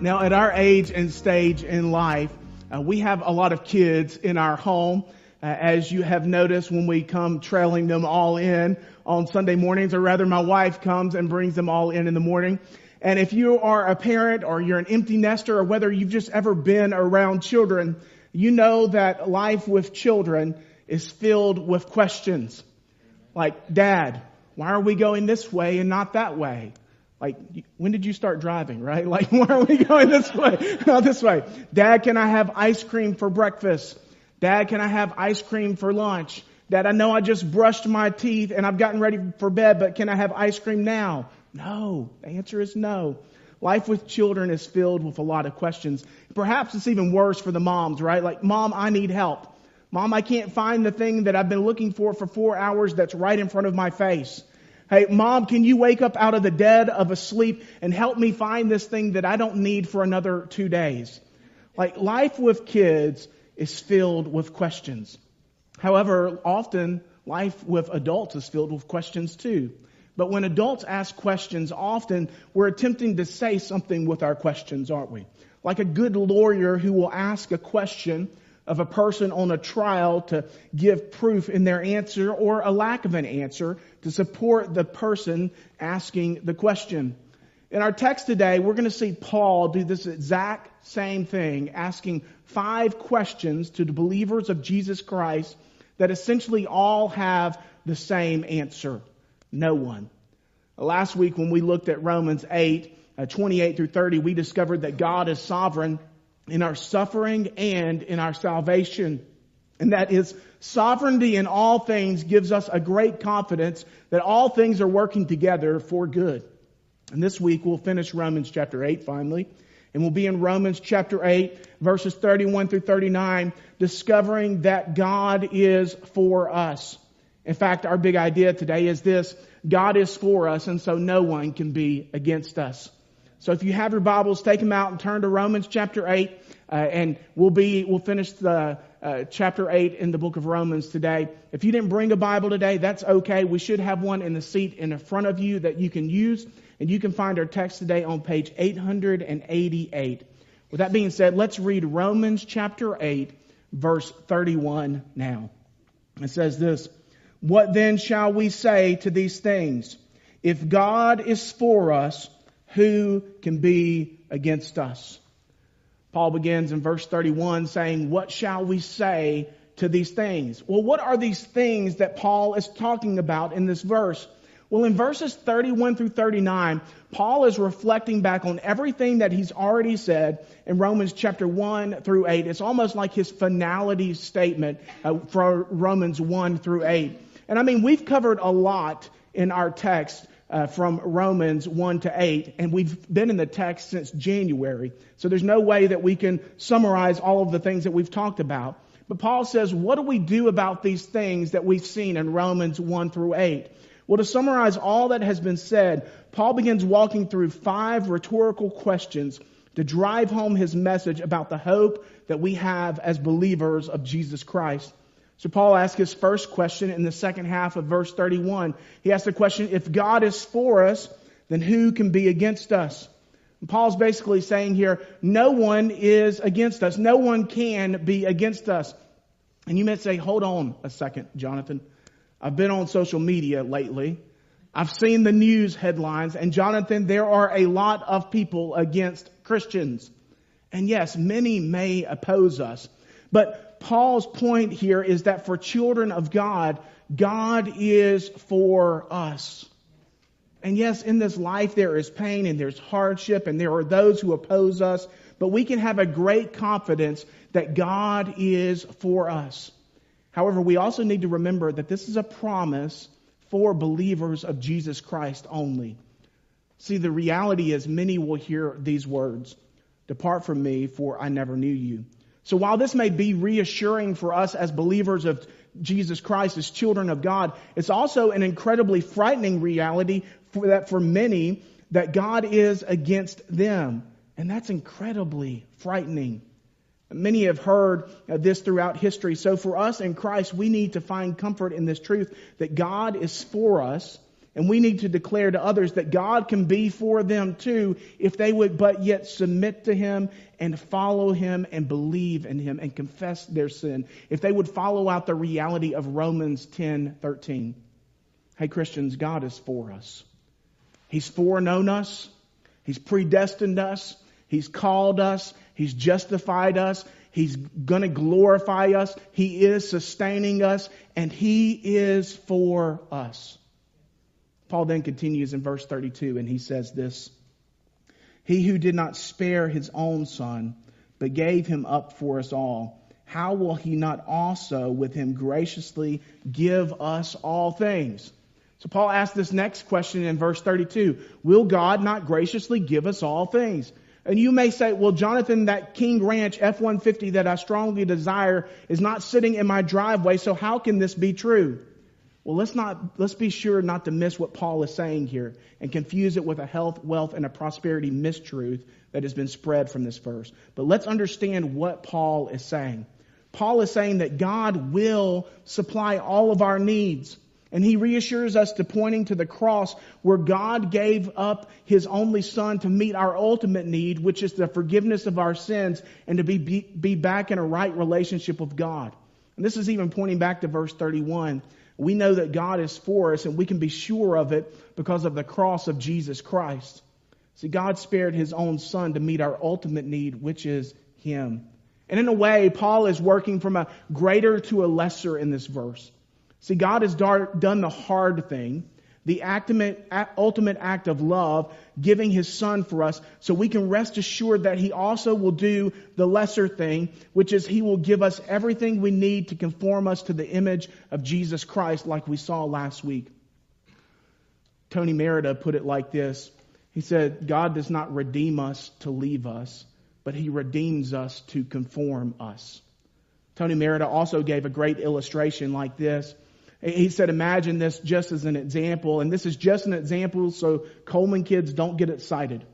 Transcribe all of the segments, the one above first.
Now, at our age and stage in life, uh, we have a lot of kids in our home. Uh, as you have noticed when we come trailing them all in on Sunday mornings, or rather my wife comes and brings them all in in the morning. And if you are a parent or you're an empty nester or whether you've just ever been around children, you know that life with children is filled with questions. Like, Dad, why are we going this way and not that way? Like, when did you start driving, right? Like, why are we going this way? Not this way. Dad, can I have ice cream for breakfast? Dad, can I have ice cream for lunch? Dad, I know I just brushed my teeth and I've gotten ready for bed, but can I have ice cream now? No. The answer is no. Life with children is filled with a lot of questions. Perhaps it's even worse for the moms, right? Like, mom, I need help. Mom, I can't find the thing that I've been looking for for four hours that's right in front of my face. Hey, mom, can you wake up out of the dead of a sleep and help me find this thing that I don't need for another two days? Like life with kids is filled with questions. However, often life with adults is filled with questions too. But when adults ask questions, often we're attempting to say something with our questions, aren't we? Like a good lawyer who will ask a question of a person on a trial to give proof in their answer or a lack of an answer to support the person asking the question. In our text today, we're going to see Paul do this exact same thing, asking five questions to the believers of Jesus Christ that essentially all have the same answer. No one. Last week when we looked at Romans 8, uh, 28 through 30, we discovered that God is sovereign in our suffering and in our salvation. And that is sovereignty in all things gives us a great confidence that all things are working together for good. And this week we'll finish Romans chapter 8 finally. And we'll be in Romans chapter 8 verses 31 through 39 discovering that God is for us. In fact, our big idea today is this. God is for us and so no one can be against us. So if you have your Bibles, take them out and turn to Romans chapter 8, uh, and we'll be, we'll finish the uh, chapter 8 in the book of Romans today. If you didn't bring a Bible today, that's okay. We should have one in the seat in the front of you that you can use, and you can find our text today on page 888. With that being said, let's read Romans chapter 8, verse 31 now. It says this, What then shall we say to these things? If God is for us, who can be against us? Paul begins in verse 31 saying, What shall we say to these things? Well, what are these things that Paul is talking about in this verse? Well, in verses 31 through 39, Paul is reflecting back on everything that he's already said in Romans chapter 1 through 8. It's almost like his finality statement uh, for Romans 1 through 8. And I mean, we've covered a lot in our text uh, from Romans 1 to 8, and we've been in the text since January. So there's no way that we can summarize all of the things that we've talked about. But Paul says, what do we do about these things that we've seen in Romans 1 through 8? Well, to summarize all that has been said, Paul begins walking through five rhetorical questions to drive home his message about the hope that we have as believers of Jesus Christ. So Paul asks his first question in the second half of verse 31. He asks the question, if God is for us, then who can be against us? And Paul's basically saying here, no one is against us. No one can be against us. And you may say, hold on a second, Jonathan. I've been on social media lately. I've seen the news headlines and Jonathan, there are a lot of people against Christians. And yes, many may oppose us, but Paul's point here is that for children of God, God is for us. And yes, in this life there is pain and there's hardship and there are those who oppose us, but we can have a great confidence that God is for us. However, we also need to remember that this is a promise for believers of Jesus Christ only. See, the reality is many will hear these words, Depart from me, for I never knew you. So while this may be reassuring for us as believers of Jesus Christ, as children of God, it's also an incredibly frightening reality for that for many that God is against them. And that's incredibly frightening. Many have heard this throughout history. So for us in Christ, we need to find comfort in this truth that God is for us And we need to declare to others that God can be for them too if they would but yet submit to Him and follow Him and believe in Him and confess their sin. If they would follow out the reality of Romans 10, 13. Hey Christians, God is for us. He's foreknown us. He's predestined us. He's called us. He's justified us. He's gonna glorify us. He is sustaining us and He is for us. Paul then continues in verse 32 and he says this He who did not spare his own son, but gave him up for us all, how will he not also with him graciously give us all things? So Paul asks this next question in verse 32 Will God not graciously give us all things? And you may say, well, Jonathan, that King Ranch F-150 that I strongly desire is not sitting in my driveway, so how can this be true? Well, let's not, let's be sure not to miss what Paul is saying here and confuse it with a health, wealth, and a prosperity mistruth that has been spread from this verse. But let's understand what Paul is saying. Paul is saying that God will supply all of our needs. And he reassures us to pointing to the cross where God gave up his only son to meet our ultimate need, which is the forgiveness of our sins and to be, be, be back in a right relationship with God. And this is even pointing back to verse 31 we know that God is for us and we can be sure of it because of the cross of Jesus Christ. See, God spared his own son to meet our ultimate need, which is him. And in a way, Paul is working from a greater to a lesser in this verse. See, God has done the hard thing the ultimate act of love, giving his son for us, so we can rest assured that he also will do the lesser thing, which is he will give us everything we need to conform us to the image of Jesus Christ, like we saw last week. Tony Merida put it like this. He said, God does not redeem us to leave us, but he redeems us to conform us. Tony Merida also gave a great illustration like this. He said, imagine this just as an example, and this is just an example so Coleman kids don't get excited.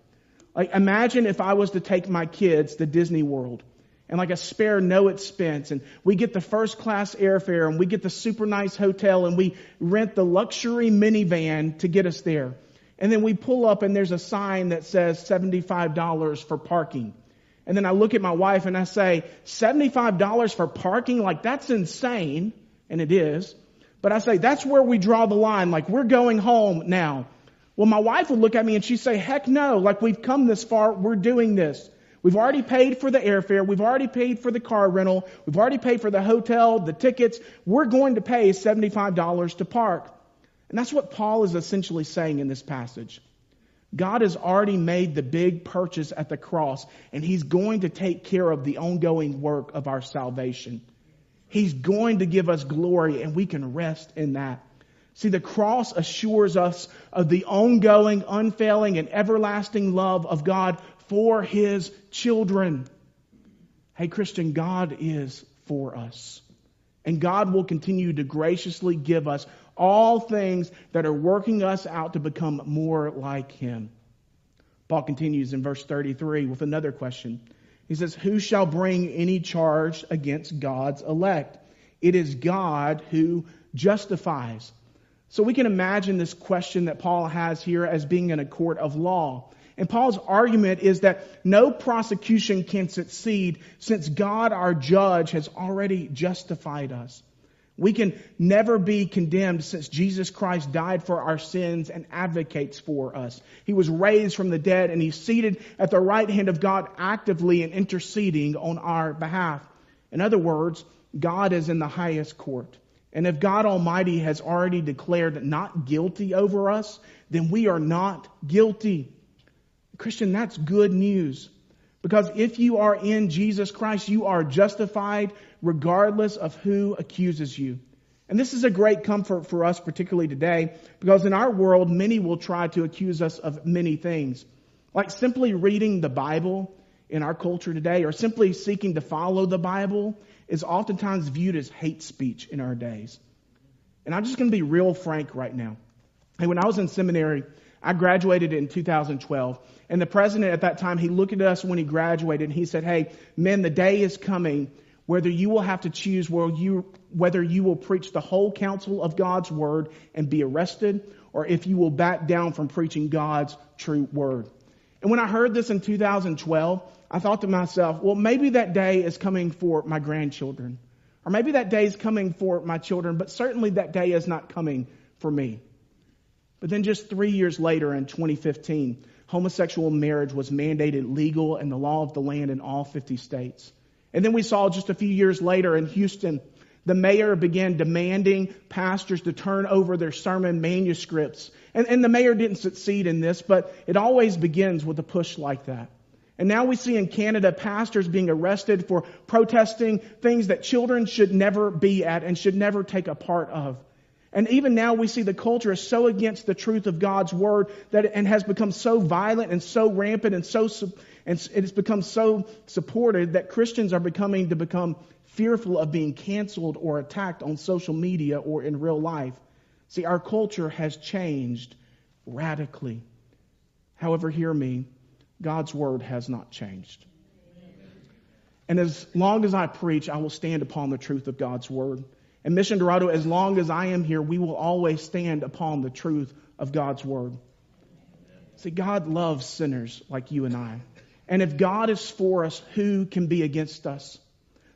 Like, imagine if I was to take my kids to Disney World and like a spare no expense and we get the first class airfare and we get the super nice hotel and we rent the luxury minivan to get us there. And then we pull up and there's a sign that says $75 for parking. And then I look at my wife and I say, $75 for parking? Like that's insane. And it is. But I say, that's where we draw the line. Like, we're going home now. Well, my wife would look at me and she'd say, heck no. Like, we've come this far. We're doing this. We've already paid for the airfare. We've already paid for the car rental. We've already paid for the hotel, the tickets. We're going to pay $75 to park. And that's what Paul is essentially saying in this passage. God has already made the big purchase at the cross, and He's going to take care of the ongoing work of our salvation. He's going to give us glory and we can rest in that. See, the cross assures us of the ongoing, unfailing, and everlasting love of God for His children. Hey, Christian, God is for us. And God will continue to graciously give us all things that are working us out to become more like Him. Paul continues in verse 33 with another question. He says, Who shall bring any charge against God's elect? It is God who justifies. So we can imagine this question that Paul has here as being in a court of law. And Paul's argument is that no prosecution can succeed since God, our judge, has already justified us. We can never be condemned since Jesus Christ died for our sins and advocates for us. He was raised from the dead and he's seated at the right hand of God actively and interceding on our behalf. In other words, God is in the highest court. And if God Almighty has already declared not guilty over us, then we are not guilty. Christian, that's good news. Because if you are in Jesus Christ, you are justified regardless of who accuses you. And this is a great comfort for us, particularly today, because in our world, many will try to accuse us of many things. Like simply reading the Bible in our culture today, or simply seeking to follow the Bible, is oftentimes viewed as hate speech in our days. And I'm just going to be real frank right now. Hey, when I was in seminary, I graduated in 2012. And the president at that time, he looked at us when he graduated and he said, Hey, men, the day is coming whether you will have to choose where you whether you will preach the whole counsel of God's word and be arrested, or if you will back down from preaching God's true word. And when I heard this in 2012, I thought to myself, well, maybe that day is coming for my grandchildren. Or maybe that day is coming for my children, but certainly that day is not coming for me. But then just three years later in 2015, homosexual marriage was mandated legal in the law of the land in all 50 states. And then we saw just a few years later in Houston, the mayor began demanding pastors to turn over their sermon manuscripts. And, and the mayor didn't succeed in this, but it always begins with a push like that. And now we see in Canada pastors being arrested for protesting things that children should never be at and should never take a part of. And even now we see the culture is so against the truth of God's word that and has become so violent and so rampant and so and it has become so supported that Christians are becoming to become fearful of being canceled or attacked on social media or in real life. See, our culture has changed radically. However, hear me, God's word has not changed. And as long as I preach, I will stand upon the truth of God's word. And Mission Dorado, as long as I am here, we will always stand upon the truth of God's word. See, God loves sinners like you and I. And if God is for us, who can be against us?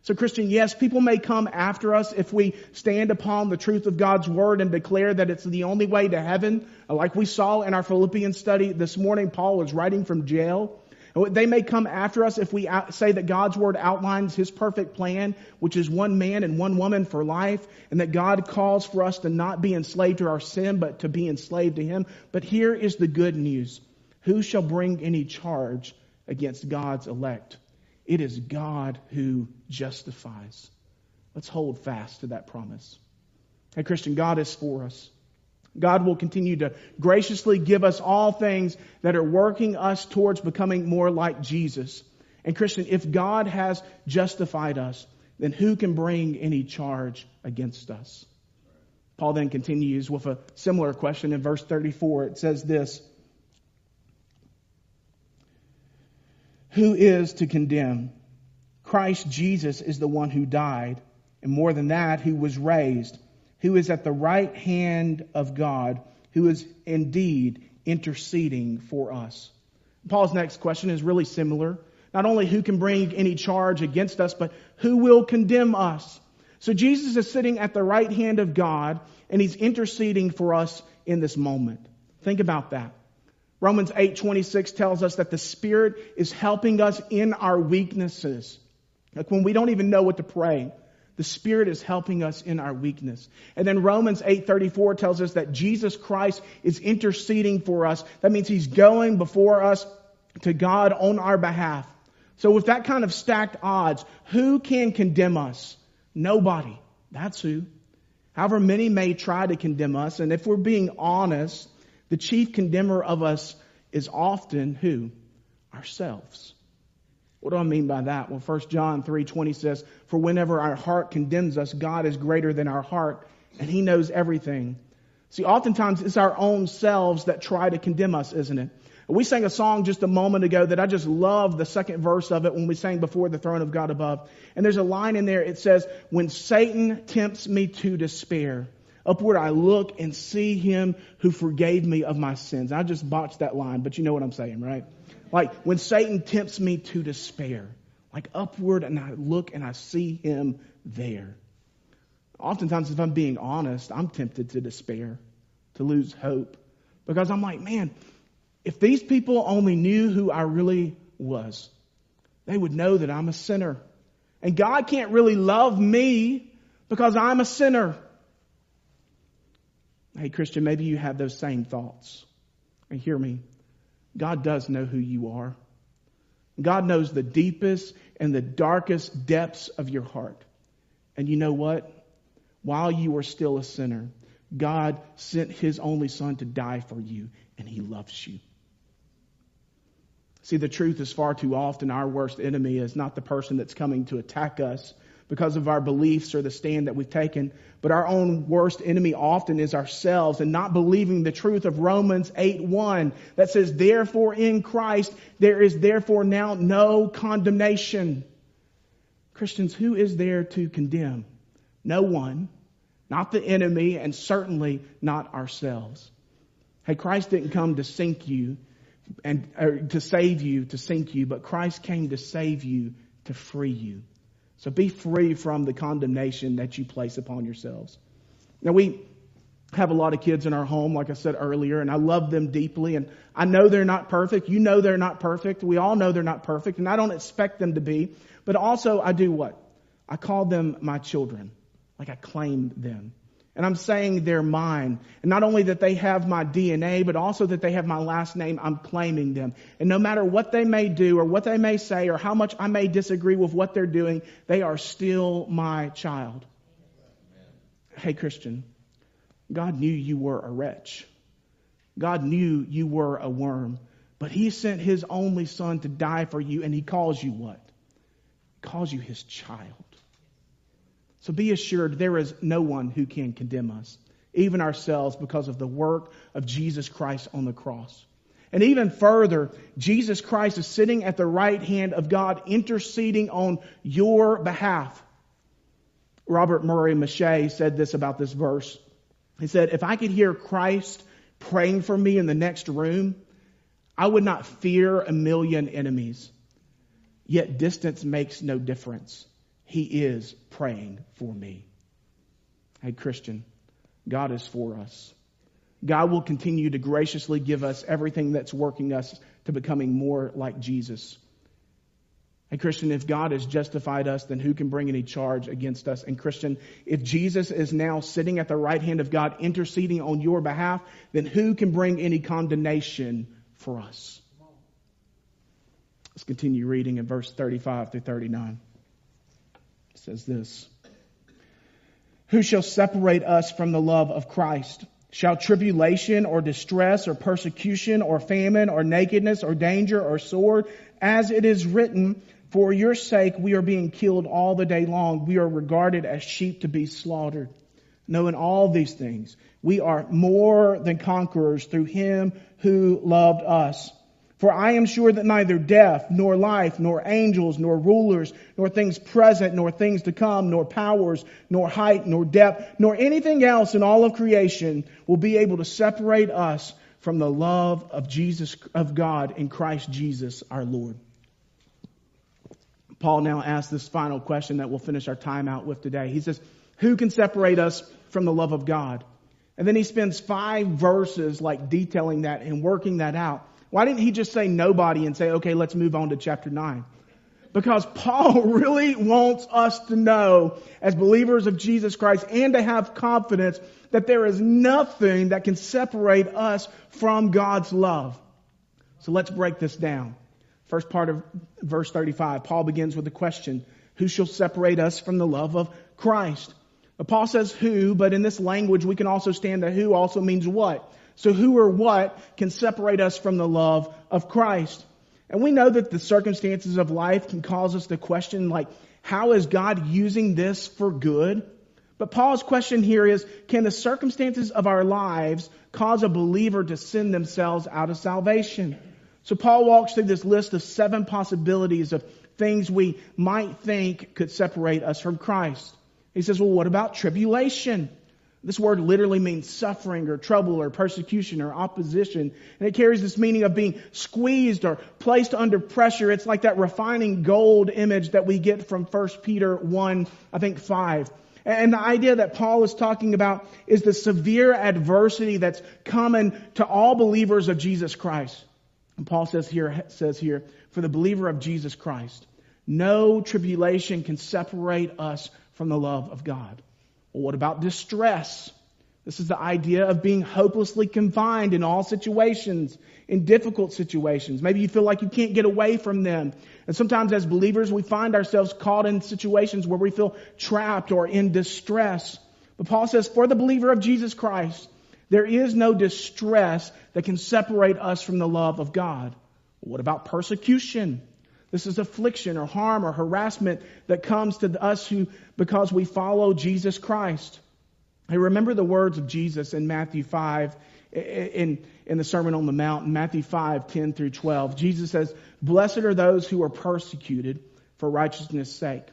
So, Christian, yes, people may come after us if we stand upon the truth of God's word and declare that it's the only way to heaven. Like we saw in our Philippians study this morning, Paul was writing from jail. They may come after us if we say that God's word outlines his perfect plan, which is one man and one woman for life, and that God calls for us to not be enslaved to our sin, but to be enslaved to him. But here is the good news. Who shall bring any charge against God's elect? It is God who justifies. Let's hold fast to that promise. Hey, Christian, God is for us. God will continue to graciously give us all things that are working us towards becoming more like Jesus. And Christian, if God has justified us, then who can bring any charge against us? Paul then continues with a similar question in verse 34. It says this Who is to condemn? Christ Jesus is the one who died, and more than that, who was raised who is at the right hand of God, who is indeed interceding for us. Paul's next question is really similar. Not only who can bring any charge against us, but who will condemn us. So Jesus is sitting at the right hand of God and he's interceding for us in this moment. Think about that. Romans 8:26 tells us that the Spirit is helping us in our weaknesses. Like when we don't even know what to pray. The Spirit is helping us in our weakness. And then Romans 8:34 tells us that Jesus Christ is interceding for us. That means he's going before us to God on our behalf. So with that kind of stacked odds, who can condemn us? Nobody. That's who. However many may try to condemn us, and if we're being honest, the chief condemner of us is often who? Ourselves. What do I mean by that? Well, 1 John 3:20 says, "For whenever our heart condemns us, God is greater than our heart, and he knows everything." See, oftentimes it's our own selves that try to condemn us, isn't it? We sang a song just a moment ago that I just love the second verse of it when we sang before the throne of God above. And there's a line in there, it says, When Satan tempts me to despair, upward I look and see him who forgave me of my sins. I just botched that line, but you know what I'm saying, right? Like when Satan tempts me to despair, like upward and I look and I see him there. Oftentimes, if I'm being honest, I'm tempted to despair, to lose hope. Because I'm like, man, if these people only knew who I really was, they would know that I'm a sinner. And God can't really love me because I'm a sinner. Hey, Christian, maybe you have those same thoughts. And hear me. God does know who you are. God knows the deepest and the darkest depths of your heart. And you know what? While you were still a sinner, God sent his only son to die for you, and he loves you. See, the truth is far too often our worst enemy is not the person that's coming to attack us, because of our beliefs or the stand that we've taken. But our own worst enemy often is ourselves and not believing the truth of Romans 8 1 that says, Therefore in Christ there is therefore now no condemnation. Christians, who is there to condemn? No one. Not the enemy, and certainly not ourselves. Hey, Christ didn't come to sink you and to save you, to sink you, but Christ came to save you, to free you. So be free from the condemnation that you place upon yourselves. Now we have a lot of kids in our home, like I said earlier, and I love them deeply. And I know they're not perfect. You know they're not perfect. We all know they're not perfect, and I don't expect them to be. But also, I do what? I call them my children. Like I claim them. And I'm saying they're mine. And not only that they have my DNA, but also that they have my last name, I'm claiming them. And no matter what they may do or what they may say or how much I may disagree with what they're doing, they are still my child. Hey, Christian, God knew you were a wretch. God knew you were a worm. But He sent His only Son to die for you, and He calls you what? He calls you His child. So be assured there is no one who can condemn us, even ourselves, because of the work of Jesus Christ on the cross. And even further, Jesus Christ is sitting at the right hand of God, interceding on your behalf. Robert Murray M'Cheyne said this about this verse. He said, If I could hear Christ praying for me in the next room, I would not fear a million enemies. Yet distance makes no difference. He is praying for me. Hey, Christian, God is for us. God will continue to graciously give us everything that's working us to becoming more like Jesus. Hey, Christian, if God has justified us, then who can bring any charge against us? And Christian, if Jesus is now sitting at the right hand of God interceding on your behalf, then who can bring any condemnation for us? Let's continue reading in verse 35 through 39 says this Who shall separate us from the love of Christ? Shall tribulation or distress or persecution or famine or nakedness or danger or sword, as it is written, for your sake we are being killed all the day long. We are regarded as sheep to be slaughtered. Knowing all these things, we are more than conquerors through him who loved us. For I am sure that neither death, nor life, nor angels, nor rulers, nor things present, nor things to come, nor powers, nor height, nor depth, nor anything else in all of creation will be able to separate us from the love of Jesus, of God in Christ Jesus our Lord. Paul now asks this final question that we'll finish our time out with today. He says, Who can separate us from the love of God? And then he spends five verses like detailing that and working that out. Why didn't he just say nobody and say, okay, let's move on to chapter 9? Because Paul really wants us to know, as believers of Jesus Christ, and to have confidence that there is nothing that can separate us from God's love. So let's break this down. First part of verse 35, Paul begins with the question, Who shall separate us from the love of Christ? But Paul says who, but in this language we can also stand that who also means what. So who or what can separate us from the love of Christ? And we know that the circumstances of life can cause us to question, like, how is God using this for good? But Paul's question here is, can the circumstances of our lives cause a believer to sin themselves out of salvation? So Paul walks through this list of seven possibilities of things we might think could separate us from Christ. He says, well, what about tribulation? This word literally means suffering or trouble or persecution or opposition. And it carries this meaning of being squeezed or placed under pressure. It's like that refining gold image that we get from 1 Peter 1, I think 5. And the idea that Paul is talking about is the severe adversity that's common to all believers of Jesus Christ. And Paul says here, says here, for the believer of Jesus Christ, no tribulation can separate us from the love of God. Well, what about distress? This is the idea of being hopelessly confined in all situations, in difficult situations. Maybe you feel like you can't get away from them. And sometimes as believers, we find ourselves caught in situations where we feel trapped or in distress. But Paul says, for the believer of Jesus Christ, there is no distress that can separate us from the love of God. What about persecution? This is affliction or harm or harassment that comes to us who, because we follow Jesus Christ. I remember the words of Jesus in Matthew 5, in, in the Sermon on the Mount, Matthew 5, 10 through 12. Jesus says, Blessed are those who are persecuted for righteousness' sake,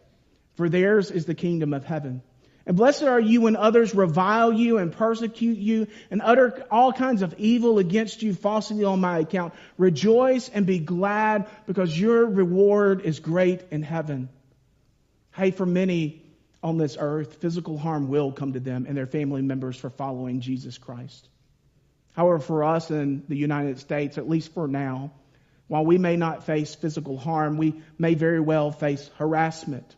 for theirs is the kingdom of heaven. And blessed are you when others revile you and persecute you and utter all kinds of evil against you falsely on my account. Rejoice and be glad because your reward is great in heaven. Hey, for many on this earth, physical harm will come to them and their family members for following Jesus Christ. However, for us in the United States, at least for now, while we may not face physical harm, we may very well face harassment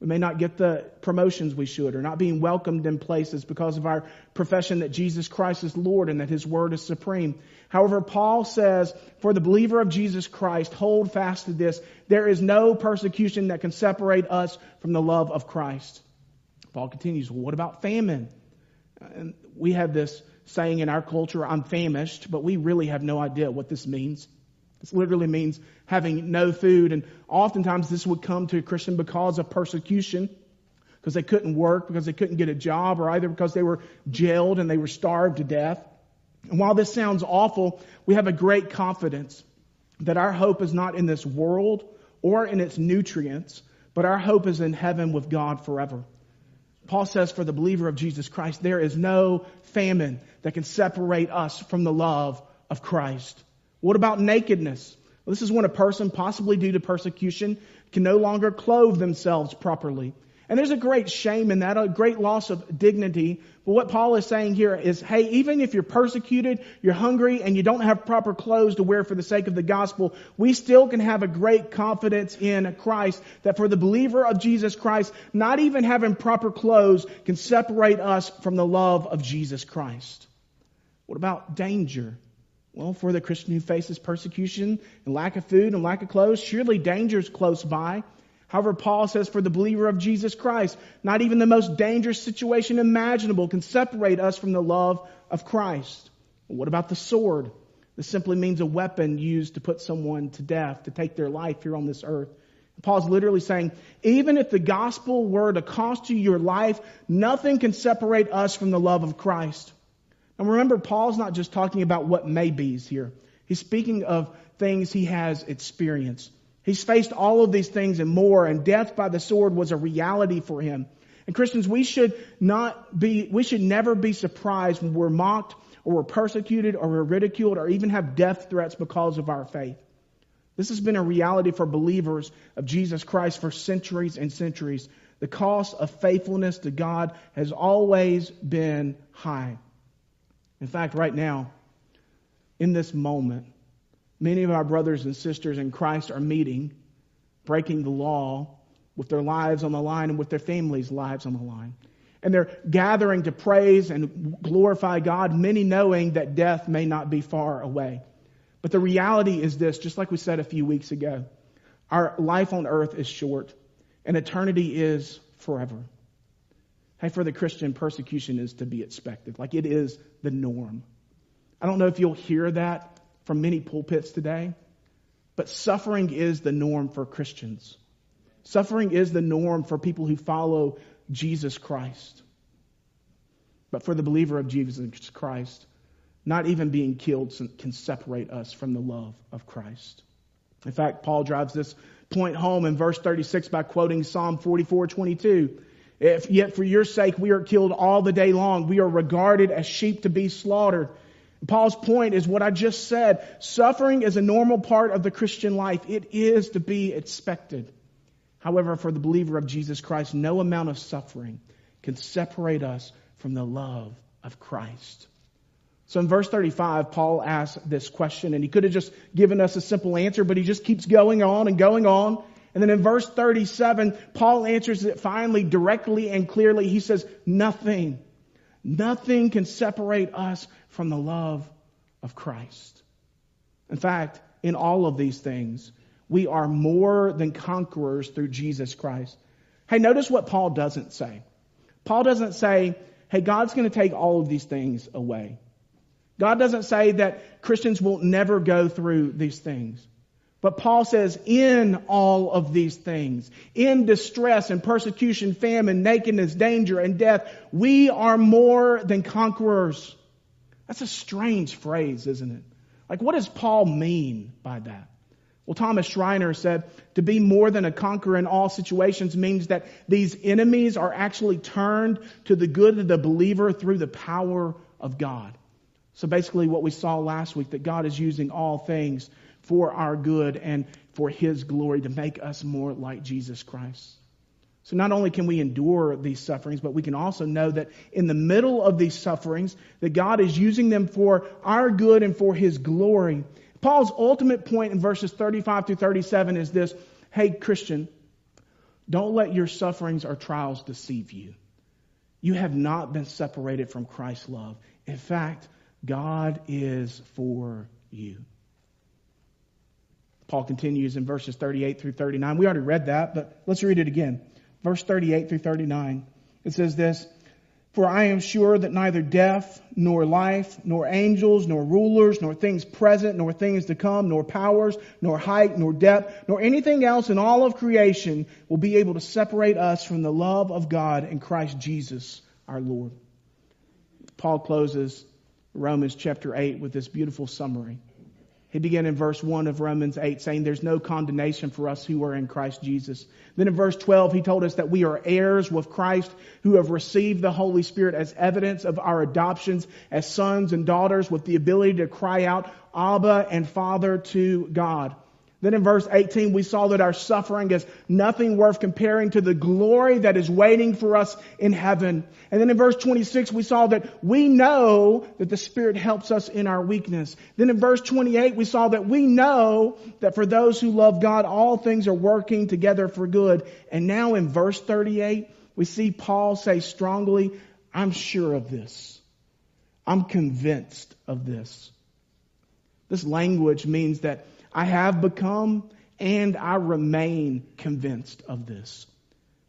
we may not get the promotions we should or not being welcomed in places because of our profession that Jesus Christ is Lord and that His Word is supreme. However, Paul says, for the believer of Jesus Christ, hold fast to this. There is no persecution that can separate us from the love of Christ. Paul continues, well, what about famine? And we have this saying in our culture, I'm famished, but we really have no idea what this means. This literally means having no food. And oftentimes this would come to a Christian because of persecution, because they couldn't work, because they couldn't get a job, or either because they were jailed and they were starved to death. And while this sounds awful, we have a great confidence that our hope is not in this world or in its nutrients, but our hope is in heaven with God forever. Paul says for the believer of Jesus Christ, there is no famine that can separate us from the love of Christ. What about nakedness? Well, this is when a person, possibly due to persecution, can no longer clothe themselves properly. And there's a great shame in that, a great loss of dignity. But what Paul is saying here is, hey, even if you're persecuted, you're hungry, and you don't have proper clothes to wear for the sake of the gospel, we still can have a great confidence in Christ that for the believer of Jesus Christ, not even having proper clothes can separate us from the love of Jesus Christ. What about danger? Well, for the Christian who faces persecution and lack of food and lack of clothes, surely danger is close by. However, Paul says for the believer of Jesus Christ, not even the most dangerous situation imaginable can separate us from the love of Christ. what about the sword? This simply means a weapon used to put someone to death, to take their life here on this earth. Paul's literally saying, even if the gospel were to cost you your life, nothing can separate us from the love of Christ. And remember, Paul's not just talking about what may be's here. He's speaking of things he has experienced. He's faced all of these things and more, and death by the sword was a reality for him. And Christians, we should not be, we should never be surprised when we're mocked or we're persecuted or we're ridiculed or even have death threats because of our faith. This has been a reality for believers of Jesus Christ for centuries and centuries. The cost of faithfulness to God has always been high. In fact, right now, in this moment, many of our brothers and sisters in Christ are meeting, breaking the law with their lives on the line and with their families' lives on the line. And they're gathering to praise and glorify God, many knowing that death may not be far away. But the reality is this, just like we said a few weeks ago, our life on earth is short and eternity is forever. Hey, for the Christian, persecution is to be expected. Like it is the norm. I don't know if you'll hear that from many pulpits today, but suffering is the norm for Christians. Suffering is the norm for people who follow Jesus Christ. But for the believer of Jesus Christ, not even being killed can separate us from the love of Christ. In fact, Paul drives this point home in verse 36 by quoting Psalm 44 22. If yet for your sake we are killed all the day long. We are regarded as sheep to be slaughtered. Paul's point is what I just said. Suffering is a normal part of the Christian life. It is to be expected. However, for the believer of Jesus Christ, no amount of suffering can separate us from the love of Christ. So in verse 35, Paul asks this question, and he could have just given us a simple answer, but he just keeps going on and going on. And then in verse 37, Paul answers it finally directly and clearly. He says, nothing, nothing can separate us from the love of Christ. In fact, in all of these things, we are more than conquerors through Jesus Christ. Hey, notice what Paul doesn't say. Paul doesn't say, hey, God's going to take all of these things away. God doesn't say that Christians will never go through these things. But Paul says, in all of these things, in distress and persecution, famine, nakedness, danger, and death, we are more than conquerors. That's a strange phrase, isn't it? Like, what does Paul mean by that? Well, Thomas Schreiner said, to be more than a conqueror in all situations means that these enemies are actually turned to the good of the believer through the power of God. So basically what we saw last week, that God is using all things for our good and for His glory to make us more like Jesus Christ. So not only can we endure these sufferings, but we can also know that in the middle of these sufferings, that God is using them for our good and for His glory. Paul's ultimate point in verses 35 through 37 is this, hey Christian, don't let your sufferings or trials deceive you. You have not been separated from Christ's love. In fact, God is for you. Paul continues in verses 38 through 39. We already read that, but let's read it again verse 38 through 39. It says this, For I am sure that neither death, nor life, nor angels, nor rulers, nor things present, nor things to come, nor powers, nor height, nor depth, nor anything else in all of creation will be able to separate us from the love of God in Christ Jesus our Lord. Paul closes Romans chapter 8 with this beautiful summary. He began in verse 1 of Romans 8 saying there's no condemnation for us who are in Christ Jesus. Then in verse 12, he told us that we are heirs with Christ who have received the Holy Spirit as evidence of our adoptions as sons and daughters with the ability to cry out, Abba and Father to God. Then in verse 18, we saw that our suffering is nothing worth comparing to the glory that is waiting for us in heaven. And then in verse 26, we saw that we know that the Spirit helps us in our weakness. Then in verse 28, we saw that we know that for those who love God, all things are working together for good. And now in verse 38, we see Paul say strongly, I'm sure of this. I'm convinced of this. This language means that I have become and I remain convinced of this.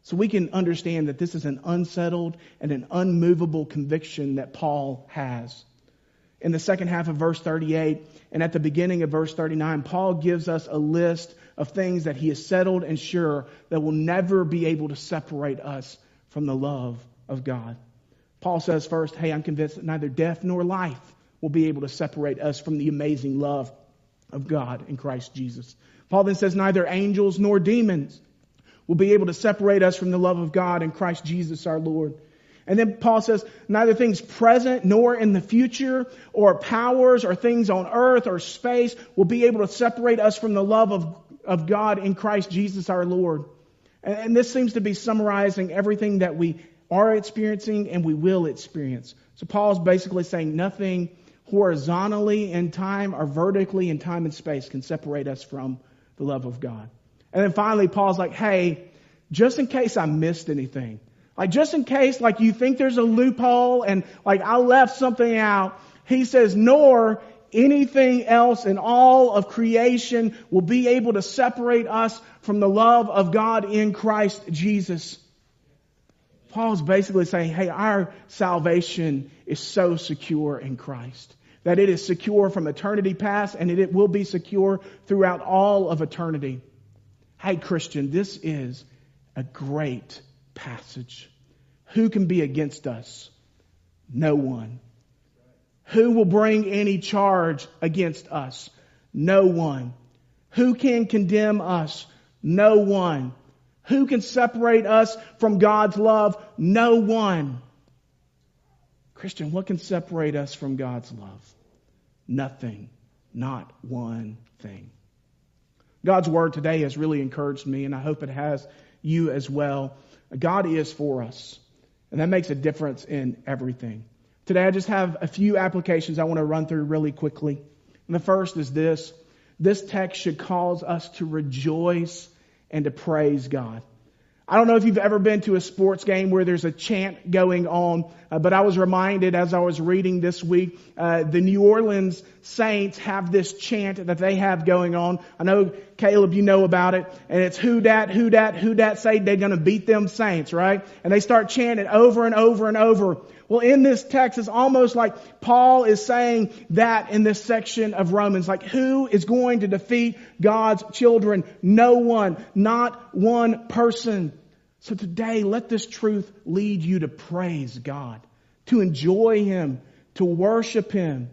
So we can understand that this is an unsettled and an unmovable conviction that Paul has. In the second half of verse 38 and at the beginning of verse 39, Paul gives us a list of things that he is settled and sure that will never be able to separate us from the love of God. Paul says first, hey, I'm convinced that neither death nor life will be able to separate us from the amazing love of God in Christ Jesus. Paul then says neither angels nor demons will be able to separate us from the love of God in Christ Jesus our Lord. And then Paul says, neither things present nor in the future or powers or things on earth or space will be able to separate us from the love of, of God in Christ Jesus our Lord. And, and this seems to be summarizing everything that we are experiencing and we will experience. So Paul's basically saying nothing horizontally in time or vertically in time and space can separate us from the love of God. And then finally, Paul's like, hey, just in case I missed anything, like just in case like you think there's a loophole and like I left something out, he says, nor anything else in all of creation will be able to separate us from the love of God in Christ Jesus. Paul's basically saying, hey, our salvation is so secure in Christ that it is secure from eternity past and it will be secure throughout all of eternity. Hey, Christian, this is a great passage. Who can be against us? No one. Who will bring any charge against us? No one. Who can condemn us? No one. Who can separate us from God's love? No one. Christian, what can separate us from God's love? Nothing. Not one thing. God's word today has really encouraged me, and I hope it has you as well. God is for us, and that makes a difference in everything. Today, I just have a few applications I want to run through really quickly. And the first is this this text should cause us to rejoice and to praise God. I don't know if you've ever been to a sports game where there's a chant going on, uh, but I was reminded as I was reading this week, uh, the New Orleans Saints have this chant that they have going on. I know Caleb, you know about it, and it's who dat, who dat, who dat say they're going to beat them Saints, right? And they start chanting over and over and over. Well, in this text, it's almost like Paul is saying that in this section of Romans. Like, who is going to defeat God's children? No one. Not one person. So today, let this truth lead you to praise God, to enjoy Him, to worship Him.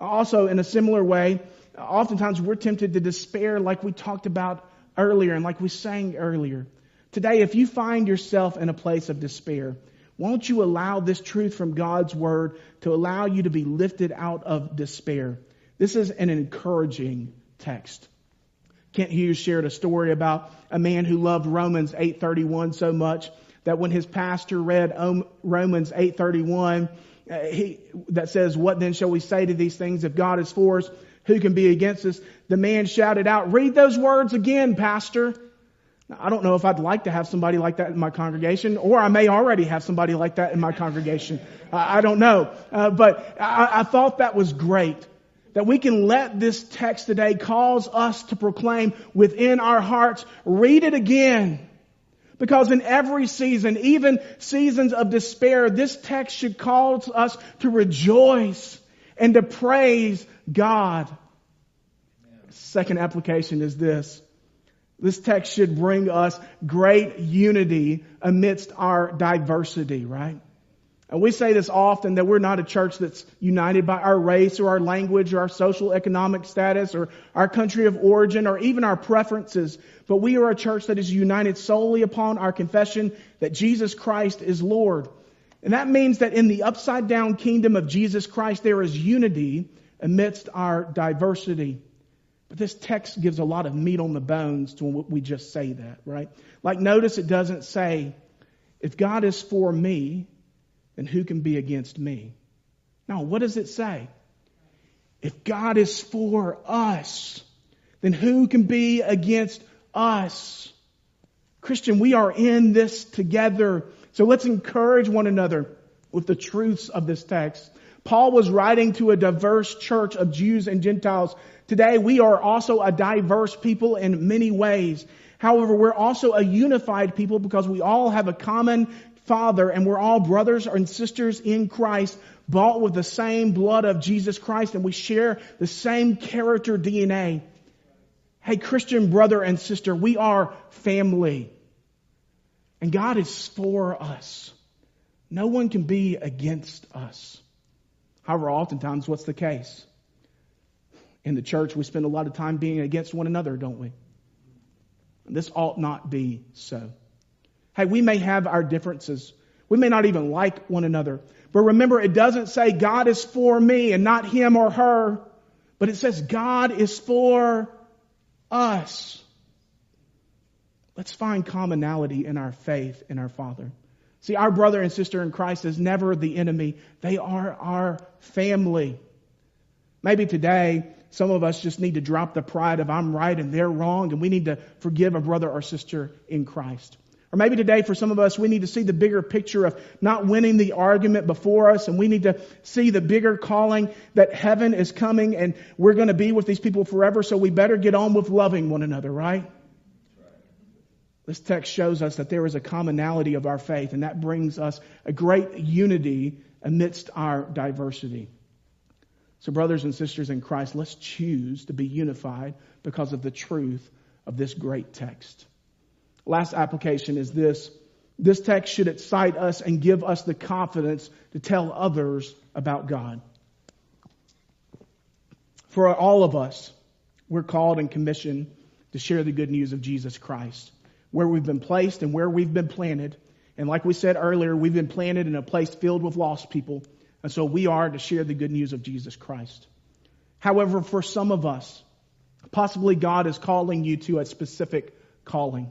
Also, in a similar way, oftentimes we're tempted to despair like we talked about earlier and like we sang earlier. Today, if you find yourself in a place of despair, won't you allow this truth from God's word to allow you to be lifted out of despair? This is an encouraging text. Kent Hughes shared a story about a man who loved Romans 8:31 so much that when his pastor read Romans 8:31 uh, he, that says, "What then shall we say to these things? If God is for us, who can be against us?" The man shouted out, "Read those words again, pastor." I don't know if I'd like to have somebody like that in my congregation, or I may already have somebody like that in my congregation. I don't know, uh, but I, I thought that was great that we can let this text today cause us to proclaim within our hearts, read it again. Because in every season, even seasons of despair, this text should cause us to rejoice and to praise God. Second application is this. This text should bring us great unity amidst our diversity, right? And we say this often that we're not a church that's united by our race or our language or our social economic status or our country of origin or even our preferences, but we are a church that is united solely upon our confession that Jesus Christ is Lord. And that means that in the upside down kingdom of Jesus Christ, there is unity amidst our diversity. But this text gives a lot of meat on the bones to what we just say that, right? Like notice it doesn't say, if God is for me, then who can be against me? Now, what does it say? If God is for us, then who can be against us? Christian, we are in this together. So let's encourage one another with the truths of this text. Paul was writing to a diverse church of Jews and Gentiles. Today we are also a diverse people in many ways. However, we're also a unified people because we all have a common Father, and we're all brothers and sisters in Christ, bought with the same blood of Jesus Christ, and we share the same character DNA. Hey, Christian brother and sister, we are family. And God is for us. No one can be against us. However, oftentimes, what's the case? In the church, we spend a lot of time being against one another, don't we? This ought not be so. Hey, we may have our differences. We may not even like one another. But remember, it doesn't say God is for me and not him or her, but it says God is for us. Let's find commonality in our faith in our Father. See, our brother and sister in Christ is never the enemy. They are our family. Maybe today, some of us just need to drop the pride of I'm right and they're wrong, and we need to forgive a brother or sister in Christ. Or maybe today for some of us, we need to see the bigger picture of not winning the argument before us, and we need to see the bigger calling that heaven is coming and we're going to be with these people forever, so we better get on with loving one another, right? This text shows us that there is a commonality of our faith, and that brings us a great unity amidst our diversity. So, brothers and sisters in Christ, let's choose to be unified because of the truth of this great text. Last application is this. This text should excite us and give us the confidence to tell others about God. For all of us, we're called and commissioned to share the good news of Jesus Christ, where we've been placed and where we've been planted. And like we said earlier, we've been planted in a place filled with lost people. And so we are to share the good news of Jesus Christ. However, for some of us, possibly God is calling you to a specific calling.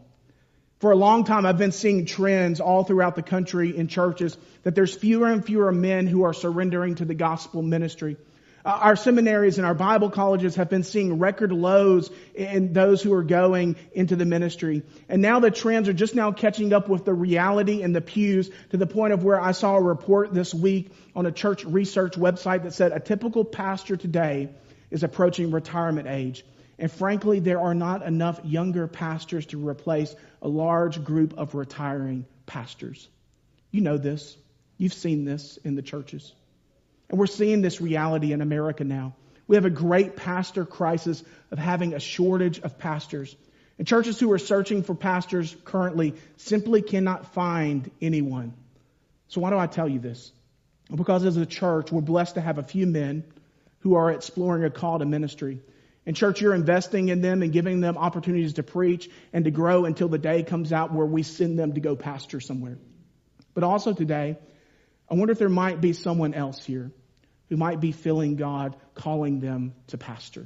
For a long time, I've been seeing trends all throughout the country in churches that there's fewer and fewer men who are surrendering to the gospel ministry. Uh, our seminaries and our Bible colleges have been seeing record lows in those who are going into the ministry. And now the trends are just now catching up with the reality in the pews to the point of where I saw a report this week on a church research website that said a typical pastor today is approaching retirement age. And frankly, there are not enough younger pastors to replace a large group of retiring pastors. You know this. You've seen this in the churches. And we're seeing this reality in America now. We have a great pastor crisis of having a shortage of pastors. And churches who are searching for pastors currently simply cannot find anyone. So why do I tell you this? Because as a church, we're blessed to have a few men who are exploring a call to ministry. In church, you're investing in them and giving them opportunities to preach and to grow until the day comes out where we send them to go pastor somewhere. But also today, I wonder if there might be someone else here who might be feeling God calling them to pastor.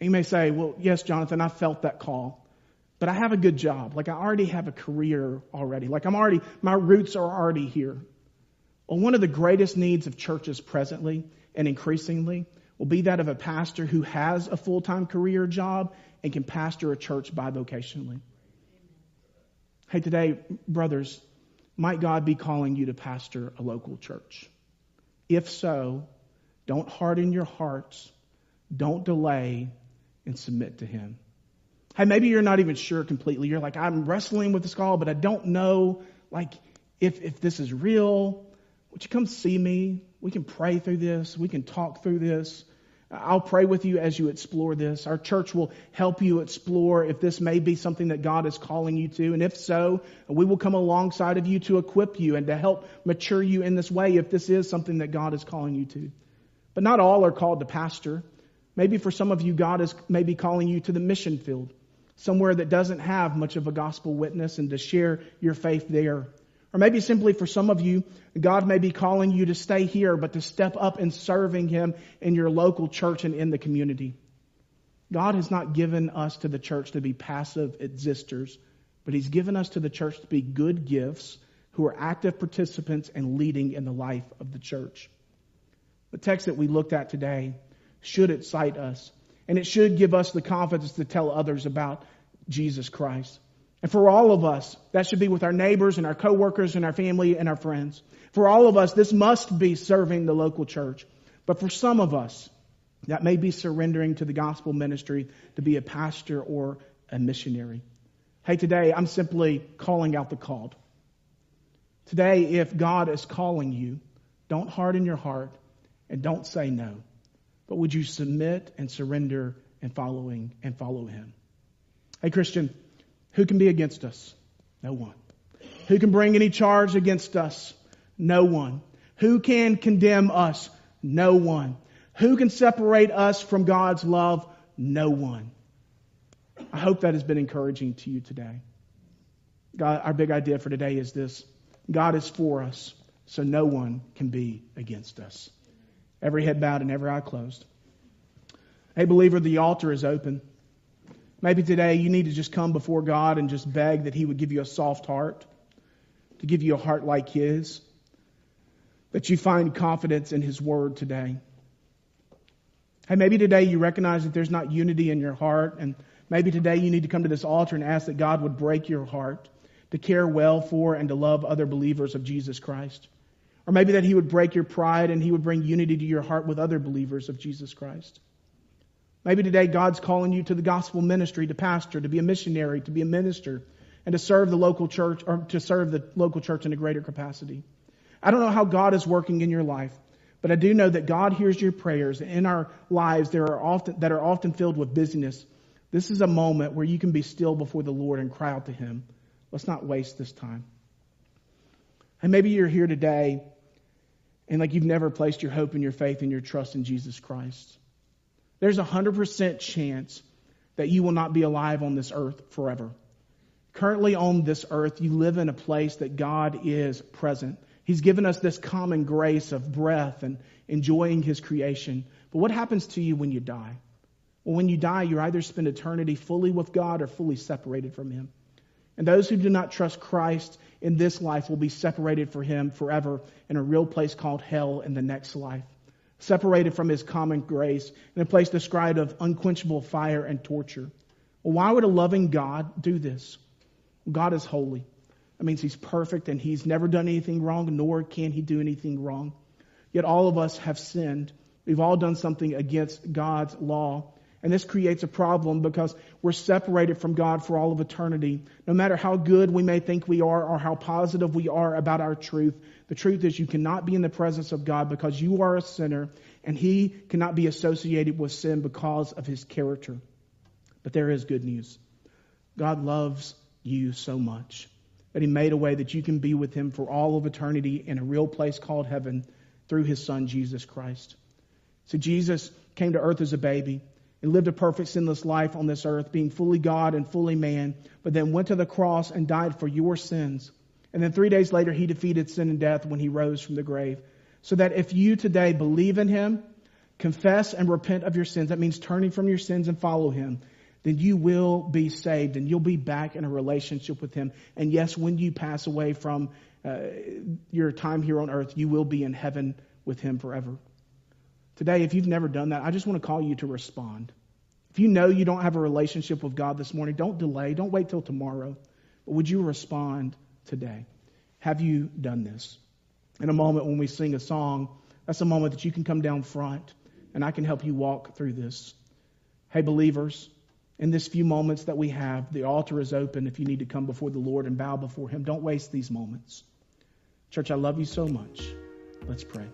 And you may say, well, yes, Jonathan, I felt that call, but I have a good job. Like I already have a career already. Like I'm already, my roots are already here. Well, one of the greatest needs of churches presently and increasingly will be that of a pastor who has a full-time career job and can pastor a church bivocationally. Hey, today, brothers, might God be calling you to pastor a local church? If so, don't harden your hearts, don't delay, and submit to Him. Hey, maybe you're not even sure completely. You're like, I'm wrestling with this call, but I don't know, like, if, if this is real. Would you come see me? We can pray through this. We can talk through this. I'll pray with you as you explore this. Our church will help you explore if this may be something that God is calling you to. And if so, we will come alongside of you to equip you and to help mature you in this way if this is something that God is calling you to. But not all are called to pastor. Maybe for some of you, God is maybe calling you to the mission field, somewhere that doesn't have much of a gospel witness and to share your faith there. Or maybe simply for some of you, God may be calling you to stay here, but to step up in serving Him in your local church and in the community. God has not given us to the church to be passive existers, but He's given us to the church to be good gifts who are active participants and leading in the life of the church. The text that we looked at today should excite us, and it should give us the confidence to tell others about Jesus Christ. And for all of us, that should be with our neighbors and our coworkers and our family and our friends. For all of us, this must be serving the local church. But for some of us, that may be surrendering to the gospel ministry to be a pastor or a missionary. Hey, today I'm simply calling out the called. Today, if God is calling you, don't harden your heart and don't say no. But would you submit and surrender and following and follow him? Hey, Christian, who can be against us? No one. Who can bring any charge against us? No one. Who can condemn us? No one. Who can separate us from God's love? No one. I hope that has been encouraging to you today. God, our big idea for today is this God is for us, so no one can be against us. Every head bowed and every eye closed. Hey, believer, the altar is open. Maybe today you need to just come before God and just beg that He would give you a soft heart, to give you a heart like His, that you find confidence in His Word today. Hey, maybe today you recognize that there's not unity in your heart, and maybe today you need to come to this altar and ask that God would break your heart to care well for and to love other believers of Jesus Christ. Or maybe that He would break your pride and He would bring unity to your heart with other believers of Jesus Christ. Maybe today God's calling you to the gospel ministry, to pastor, to be a missionary, to be a minister, and to serve the local church or to serve the local church in a greater capacity. I don't know how God is working in your life, but I do know that God hears your prayers in our lives that are often, that are often filled with busyness. This is a moment where you can be still before the Lord and cry out to Him. Let's not waste this time. And maybe you're here today and like you've never placed your hope and your faith and your trust in Jesus Christ. There's a 100% chance that you will not be alive on this earth forever. Currently on this earth, you live in a place that God is present. He's given us this common grace of breath and enjoying His creation. But what happens to you when you die? Well, when you die, you either spend eternity fully with God or fully separated from Him. And those who do not trust Christ in this life will be separated from Him forever in a real place called hell in the next life separated from his common grace, in a place described of unquenchable fire and torture. Well, why would a loving God do this? God is holy. That means he's perfect and he's never done anything wrong, nor can he do anything wrong. Yet all of us have sinned. We've all done something against God's law. And this creates a problem because we're separated from God for all of eternity. No matter how good we may think we are or how positive we are about our truth, the truth is you cannot be in the presence of God because you are a sinner and He cannot be associated with sin because of His character. But there is good news. God loves you so much that He made a way that you can be with Him for all of eternity in a real place called heaven through His Son, Jesus Christ. So Jesus came to earth as a baby and lived a perfect sinless life on this earth, being fully God and fully man, but then went to the cross and died for your sins. And then three days later, he defeated sin and death when he rose from the grave. So that if you today believe in him, confess and repent of your sins, that means turning from your sins and follow him, then you will be saved and you'll be back in a relationship with him. And yes, when you pass away from uh, your time here on earth, you will be in heaven with him forever. Today, if you've never done that, I just want to call you to respond. If you know you don't have a relationship with God this morning, don't delay. Don't wait till tomorrow. But would you respond today? Have you done this? In a moment when we sing a song, that's a moment that you can come down front and I can help you walk through this. Hey, believers, in this few moments that we have, the altar is open if you need to come before the Lord and bow before Him. Don't waste these moments. Church, I love you so much. Let's pray.